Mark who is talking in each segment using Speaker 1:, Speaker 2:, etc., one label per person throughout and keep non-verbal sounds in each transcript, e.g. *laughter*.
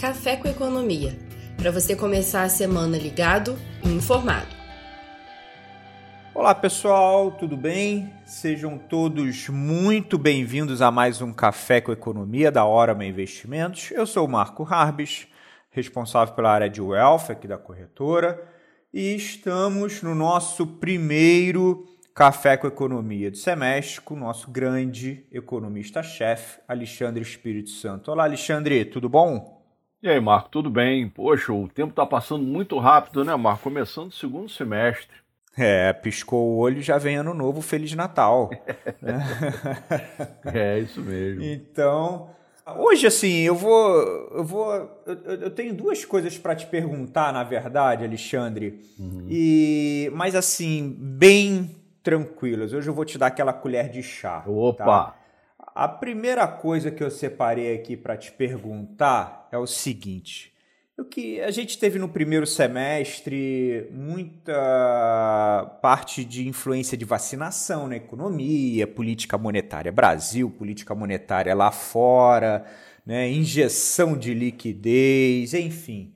Speaker 1: Café com Economia, para você começar a semana ligado e informado.
Speaker 2: Olá pessoal, tudo bem? Sejam todos muito bem-vindos a mais um Café com Economia da Orama Investimentos. Eu sou o Marco Harbis, responsável pela área de Wealth aqui da corretora, e estamos no nosso primeiro Café com Economia do semestre com o nosso grande economista-chefe, Alexandre Espírito Santo. Olá, Alexandre, tudo bom?
Speaker 3: E aí, Marco, tudo bem? Poxa, o tempo está passando muito rápido, né, Marco? Começando o segundo semestre.
Speaker 2: É, piscou o olho e já vem ano novo, Feliz Natal. *laughs*
Speaker 3: é, isso mesmo.
Speaker 2: Então, hoje assim, eu vou. Eu vou. Eu, eu tenho duas coisas para te perguntar, na verdade, Alexandre. Uhum. E. Mas assim, bem tranquilas. Hoje eu vou te dar aquela colher de chá.
Speaker 3: Opa! Tá?
Speaker 2: A primeira coisa que eu separei aqui para te perguntar é o seguinte: o que a gente teve no primeiro semestre muita parte de influência de vacinação na economia, política monetária Brasil, política monetária lá fora, né, injeção de liquidez, enfim.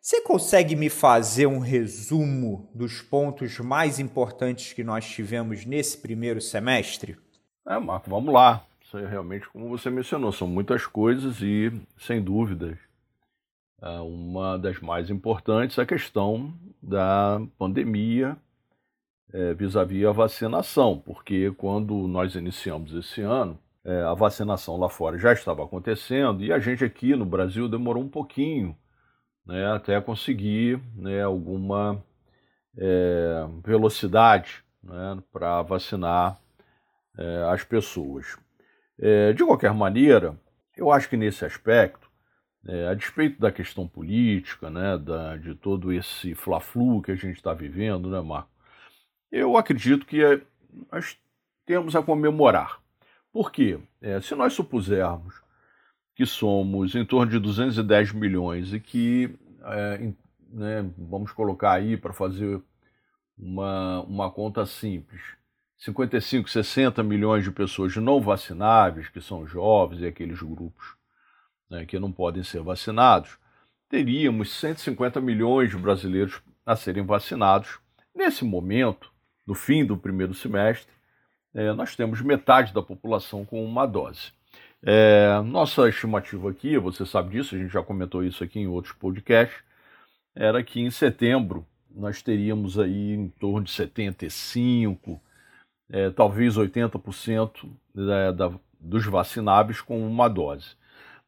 Speaker 2: Você consegue me fazer um resumo dos pontos mais importantes que nós tivemos nesse primeiro semestre?
Speaker 3: É, Marco, vamos lá. Isso é realmente, como você mencionou, são muitas coisas e, sem dúvidas, é uma das mais importantes é a questão da pandemia é, vis-à-vis -vis a vacinação, porque quando nós iniciamos esse ano, é, a vacinação lá fora já estava acontecendo e a gente aqui no Brasil demorou um pouquinho né, até conseguir né, alguma é, velocidade né, para vacinar é, as pessoas. É, de qualquer maneira, eu acho que nesse aspecto, é, a despeito da questão política, né, da, de todo esse fla-flu que a gente está vivendo, né, Marco? Eu acredito que é, nós temos a comemorar. Por quê? É, se nós supusermos que somos em torno de 210 milhões e que, é, né, vamos colocar aí para fazer uma, uma conta simples, 55, 60 milhões de pessoas não vacináveis, que são jovens e aqueles grupos né, que não podem ser vacinados, teríamos 150 milhões de brasileiros a serem vacinados. Nesse momento, no fim do primeiro semestre, é, nós temos metade da população com uma dose. É, nossa estimativa aqui, você sabe disso, a gente já comentou isso aqui em outros podcasts, era que em setembro nós teríamos aí em torno de 75, é, talvez 80% da, da, dos vacináveis com uma dose.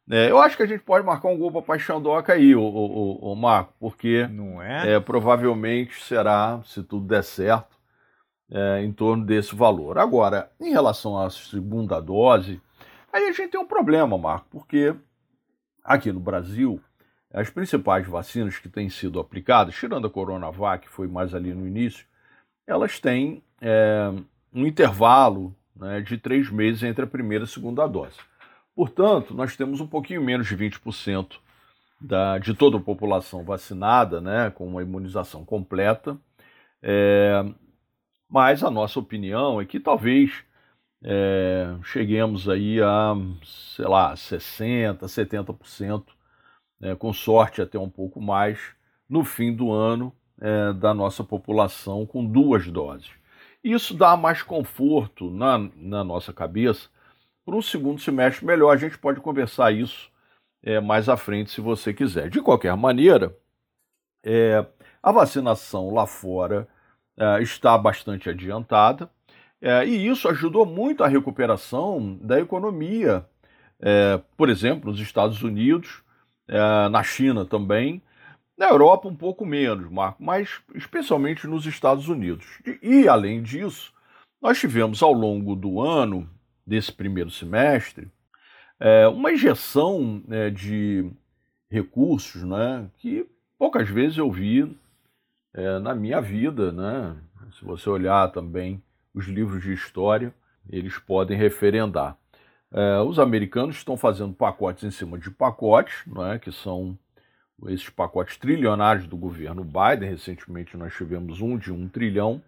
Speaker 3: É, eu acho que a gente pode marcar um gol para Paixandoca aí, o, o, o, Marco, porque
Speaker 2: Não é?
Speaker 3: é? provavelmente será, se tudo der certo, é, em torno desse valor. Agora, em relação à segunda dose, Aí a gente tem um problema, Marco, porque aqui no Brasil, as principais vacinas que têm sido aplicadas, tirando a Coronavac, que foi mais ali no início, elas têm é, um intervalo né, de três meses entre a primeira e a segunda dose. Portanto, nós temos um pouquinho menos de 20% da, de toda a população vacinada, né, com uma imunização completa. É, mas a nossa opinião é que talvez é, cheguemos aí a, sei lá, 60%, 70%, é, com sorte até um pouco mais, no fim do ano é, da nossa população com duas doses. Isso dá mais conforto na, na nossa cabeça para um segundo semestre melhor. A gente pode conversar isso é, mais à frente, se você quiser. De qualquer maneira, é, a vacinação lá fora é, está bastante adiantada. É, e isso ajudou muito a recuperação da economia, é, por exemplo, nos Estados Unidos, é, na China também, na Europa um pouco menos, Marco, mas especialmente nos Estados Unidos. E, além disso, nós tivemos ao longo do ano, desse primeiro semestre, é, uma injeção né, de recursos né, que poucas vezes eu vi é, na minha vida, né? Se você olhar também os livros de história, eles podem referendar. É, os americanos estão fazendo pacotes em cima de pacotes, não é? que são esses pacotes trilionários do governo Biden. Recentemente nós tivemos um de um trilhão.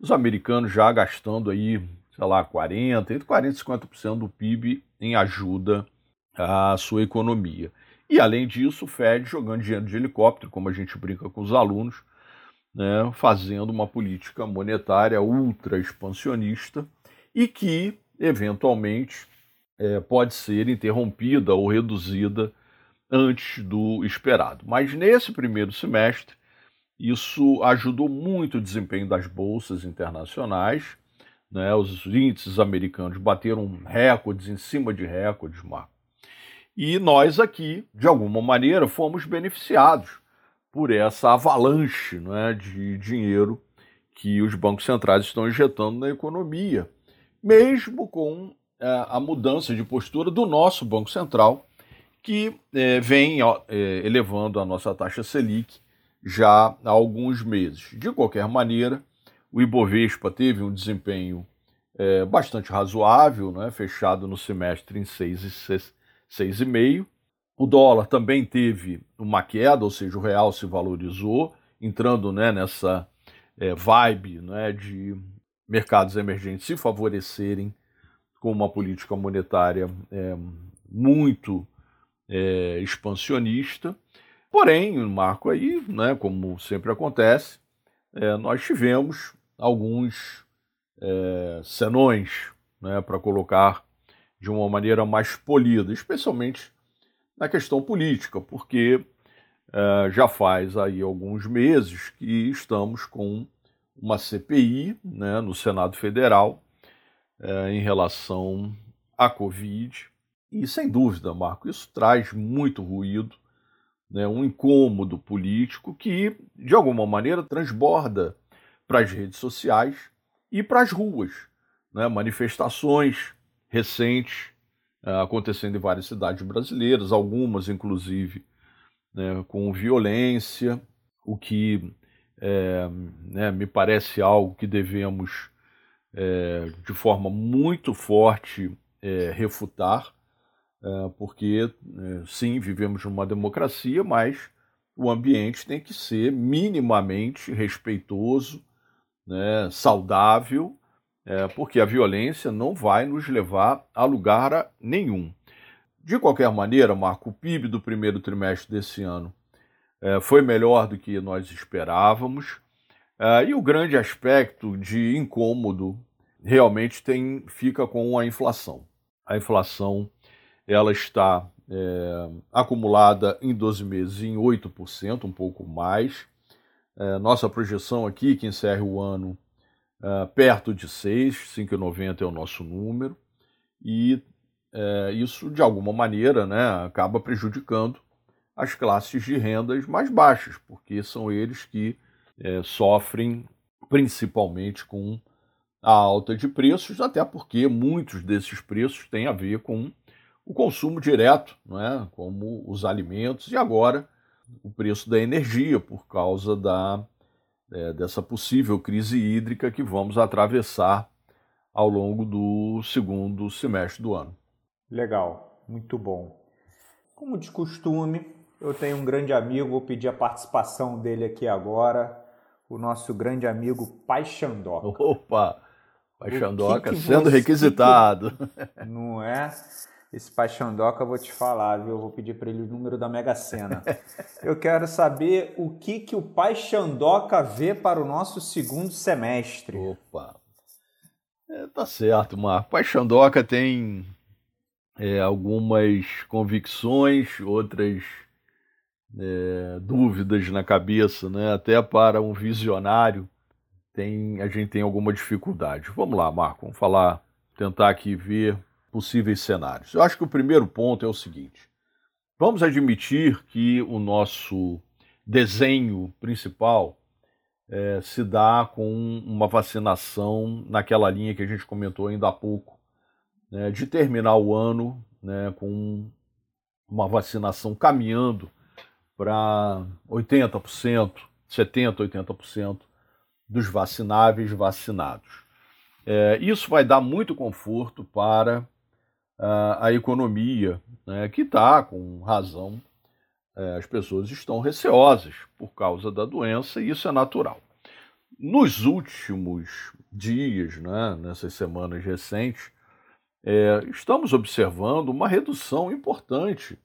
Speaker 3: Os americanos já gastando aí, sei lá, 40, entre 40 e 50% do PIB em ajuda à sua economia. E além disso, o Fed jogando dinheiro de helicóptero, como a gente brinca com os alunos, né, fazendo uma política monetária ultra expansionista e que, eventualmente, é, pode ser interrompida ou reduzida antes do esperado. Mas nesse primeiro semestre, isso ajudou muito o desempenho das bolsas internacionais. Né? Os índices americanos bateram recordes em cima de recordes, Marco. E nós aqui, de alguma maneira, fomos beneficiados por essa avalanche né, de dinheiro que os bancos centrais estão injetando na economia, mesmo com é, a mudança de postura do nosso Banco Central, que é, vem ó, é, elevando a nossa taxa Selic já há alguns meses. De qualquer maneira, o Ibovespa teve um desempenho é, bastante razoável, né, fechado no semestre em 6,5. O dólar também teve uma queda, ou seja, o real se valorizou, entrando né, nessa é, vibe né, de mercados emergentes se favorecerem com uma política monetária é, muito é, expansionista. Porém, Marco, aí, né, como sempre acontece, é, nós tivemos alguns é, senões né, para colocar de uma maneira mais polida, especialmente na questão política, porque é, já faz aí alguns meses que estamos com uma CPI né, no Senado Federal é, em relação à Covid. E sem dúvida, Marco, isso traz muito ruído, né, um incômodo político que, de alguma maneira, transborda para as redes sociais e para as ruas. Né, manifestações recentes é, acontecendo em várias cidades brasileiras, algumas inclusive né, com violência, o que é, né, me parece algo que devemos é, de forma muito forte é, refutar, porque é, sim, vivemos numa democracia, mas o ambiente tem que ser minimamente respeitoso, né, saudável é, porque a violência não vai nos levar a lugar nenhum. De qualquer maneira, Marco, o PIB do primeiro trimestre desse ano é, foi melhor do que nós esperávamos, é, e o grande aspecto de incômodo realmente tem, fica com a inflação. A inflação ela está é, acumulada em 12 meses em 8%, um pouco mais. É, nossa projeção aqui, que encerra o ano uh, perto de 6, 5,90 é o nosso número, e uh, isso, de alguma maneira, né, acaba prejudicando as classes de rendas mais baixas, porque são eles que uh, sofrem principalmente com a alta de preços, até porque muitos desses preços têm a ver com o consumo direto, não é? como os alimentos e agora o preço da energia por causa da é, dessa possível crise hídrica que vamos atravessar ao longo do segundo semestre do ano.
Speaker 2: Legal, muito bom. Como de costume, eu tenho um grande amigo, vou pedir a participação dele aqui agora, o nosso grande amigo Pai Xandoca.
Speaker 3: Opa! Pai Xandoca sendo você, requisitado. *laughs*
Speaker 2: Não é? Esse Paixandoca eu vou te falar, viu? Eu vou pedir para ele o número da Mega Sena. *laughs* eu quero saber o que, que o Paixandoca vê para o nosso segundo semestre.
Speaker 3: Opa! É, tá certo, Marco. Paixandoca tem é, algumas convicções, outras é, dúvidas na cabeça, né? Até para um visionário tem, a gente tem alguma dificuldade. Vamos lá, Marco, vamos falar, tentar aqui ver possíveis cenários. Eu acho que o primeiro ponto é o seguinte: vamos admitir que o nosso desenho principal é, se dá com uma vacinação naquela linha que a gente comentou ainda há pouco, né, de terminar o ano né, com uma vacinação caminhando para 80%, 70%, 80% dos vacináveis vacinados. É, isso vai dar muito conforto para a economia, né, que está, com razão, é, as pessoas estão receosas por causa da doença e isso é natural. Nos últimos dias, né, nessas semanas recentes, é, estamos observando uma redução importante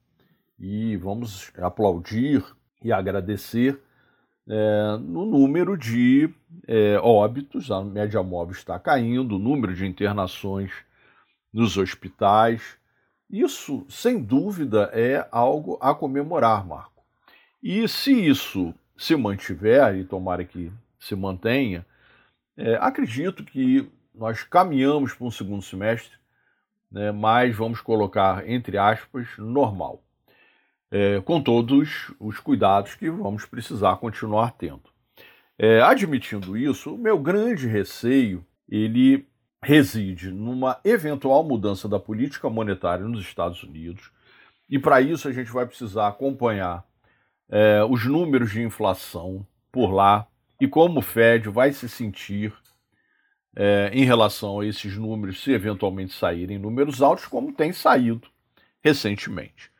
Speaker 3: e vamos aplaudir e agradecer é, no número de é, óbitos, a média móvel está caindo, o número de internações nos hospitais. Isso, sem dúvida, é algo a comemorar, Marco. E se isso se mantiver, e tomara que se mantenha, é, acredito que nós caminhamos para um segundo semestre, né, mas vamos colocar, entre aspas, normal é, com todos os cuidados que vamos precisar continuar tendo. É, admitindo isso, o meu grande receio ele reside numa eventual mudança da política monetária nos Estados Unidos, e para isso a gente vai precisar acompanhar é, os números de inflação por lá e como o Fed vai se sentir é, em relação a esses números, se eventualmente saírem números altos, como tem saído recentemente.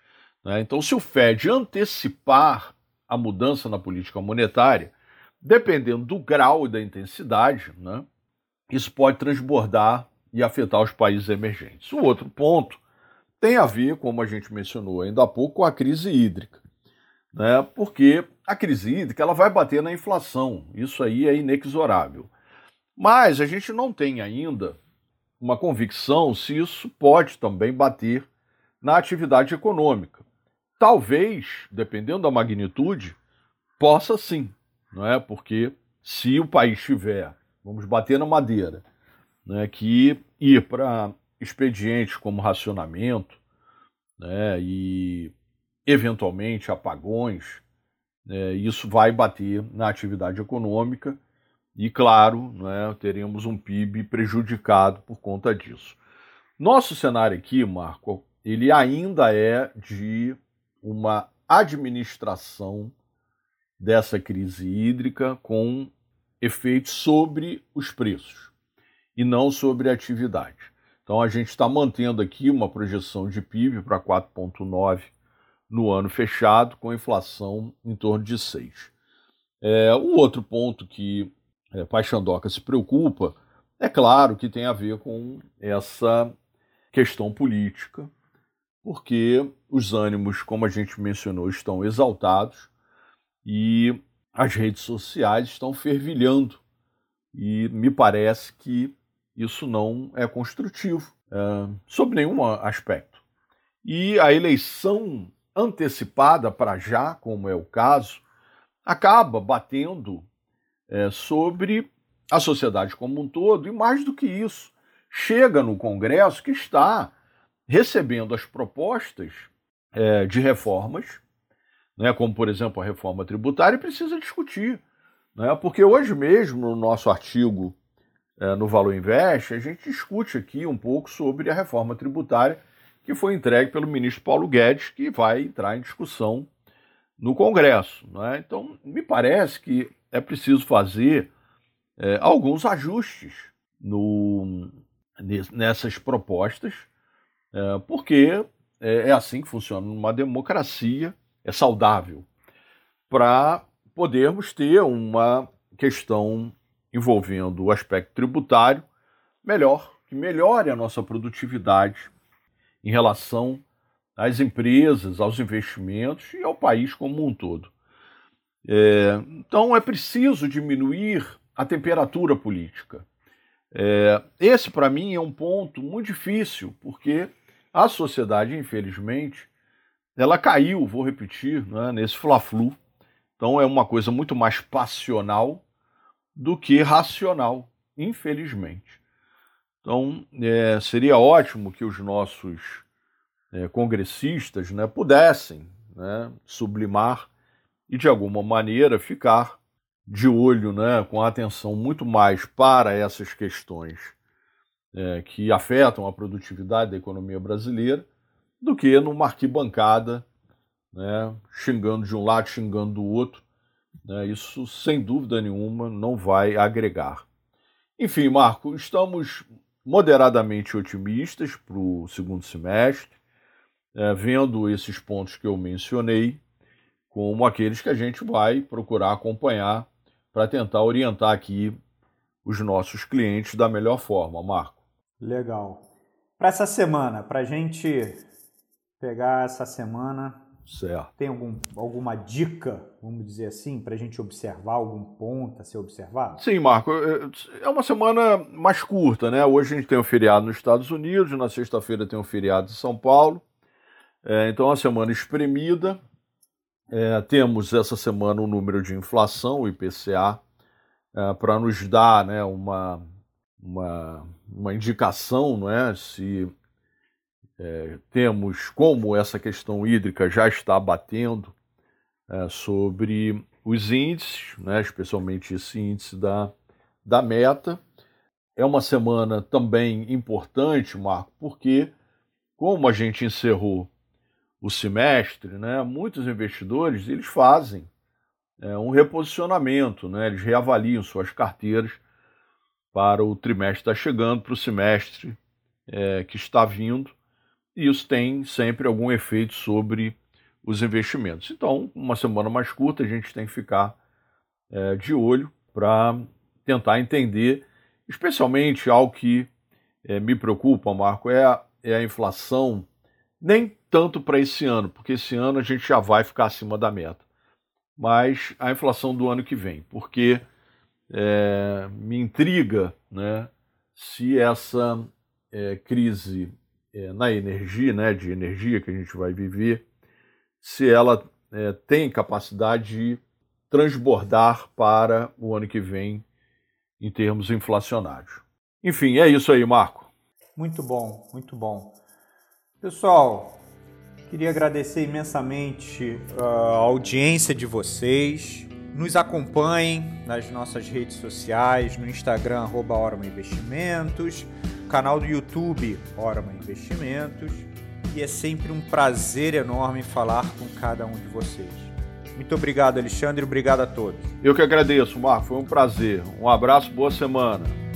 Speaker 3: Né? Então, se o Fed antecipar a mudança na política monetária, dependendo do grau e da intensidade, né, isso pode transbordar e afetar os países emergentes. O outro ponto tem a ver, como a gente mencionou ainda há pouco, com a crise hídrica. Né, porque a crise hídrica ela vai bater na inflação, isso aí é inexorável. Mas a gente não tem ainda uma convicção se isso pode também bater na atividade econômica. Talvez, dependendo da magnitude, possa sim, não é? Porque se o país tiver, vamos bater na madeira, né, que ir para expedientes como racionamento, né, e eventualmente apagões, né, isso vai bater na atividade econômica e, claro, né, teremos um PIB prejudicado por conta disso. Nosso cenário aqui, Marco, ele ainda é de uma administração dessa crise hídrica com efeitos sobre os preços e não sobre a atividade. Então a gente está mantendo aqui uma projeção de PIB para 4,9 no ano fechado, com inflação em torno de 6. É, um outro ponto que é, Paixandoca se preocupa é claro que tem a ver com essa questão política porque os ânimos, como a gente mencionou, estão exaltados e as redes sociais estão fervilhando. E me parece que isso não é construtivo, é, sob nenhum aspecto. E a eleição antecipada para já, como é o caso, acaba batendo é, sobre a sociedade como um todo, e mais do que isso, chega no Congresso que está recebendo as propostas é, de reformas, né, como por exemplo a reforma tributária, precisa discutir. Né, porque hoje mesmo, no nosso artigo é, no Valor Invest, a gente discute aqui um pouco sobre a reforma tributária que foi entregue pelo ministro Paulo Guedes, que vai entrar em discussão no Congresso. Né? Então, me parece que é preciso fazer é, alguns ajustes no, nessas propostas é, porque é, é assim que funciona uma democracia, é saudável, para podermos ter uma questão envolvendo o aspecto tributário melhor, que melhore a nossa produtividade em relação às empresas, aos investimentos e ao país como um todo. É, então é preciso diminuir a temperatura política. É, esse, para mim, é um ponto muito difícil, porque a sociedade, infelizmente, ela caiu, vou repetir, né, nesse fla-flu. Então é uma coisa muito mais passional do que racional, infelizmente. Então é, seria ótimo que os nossos é, congressistas né, pudessem né, sublimar e, de alguma maneira, ficar de olho, né, com atenção muito mais para essas questões é, que afetam a produtividade da economia brasileira do que numa arquibancada, né, xingando de um lado, xingando do outro. Né, isso, sem dúvida nenhuma, não vai agregar. Enfim, Marco, estamos moderadamente otimistas para o segundo semestre, é, vendo esses pontos que eu mencionei como aqueles que a gente vai procurar acompanhar para tentar orientar aqui os nossos clientes da melhor forma, Marco.
Speaker 2: Legal. Para essa semana, para a gente pegar essa semana
Speaker 3: Certo.
Speaker 2: Tem algum, alguma dica, vamos dizer assim, para a gente observar, algum ponto a ser observado?
Speaker 3: Sim, Marco. É uma semana mais curta, né? Hoje a gente tem um feriado nos Estados Unidos, na sexta-feira tem um feriado em São Paulo. É, então, é uma semana espremida. É, temos essa semana um número de inflação, o IPCA, é, para nos dar né, uma, uma, uma indicação não é, se é, temos como essa questão hídrica já está batendo é, sobre os índices, né, especialmente esse índice da, da meta. É uma semana também importante, Marco, porque como a gente encerrou o semestre, né, muitos investidores eles fazem é, um reposicionamento, né, eles reavaliam suas carteiras para o trimestre que está chegando, para o semestre é, que está vindo, e isso tem sempre algum efeito sobre os investimentos. Então, uma semana mais curta, a gente tem que ficar é, de olho para tentar entender, especialmente algo que é, me preocupa, Marco, é a, é a inflação, nem tanto para esse ano, porque esse ano a gente já vai ficar acima da meta, mas a inflação do ano que vem, porque é, me intriga né, se essa é, crise é, na energia, né, de energia que a gente vai viver, se ela é, tem capacidade de transbordar para o ano que vem em termos inflacionários. Enfim, é isso aí, Marco.
Speaker 2: Muito bom, muito bom. Pessoal, queria agradecer imensamente uh, a audiência de vocês. Nos acompanhem nas nossas redes sociais, no Instagram, arroba Investimentos, canal do YouTube Orma Investimentos e é sempre um prazer enorme falar com cada um de vocês. Muito obrigado, Alexandre, obrigado a todos.
Speaker 3: Eu que agradeço, Marco, foi um prazer. Um abraço, boa semana.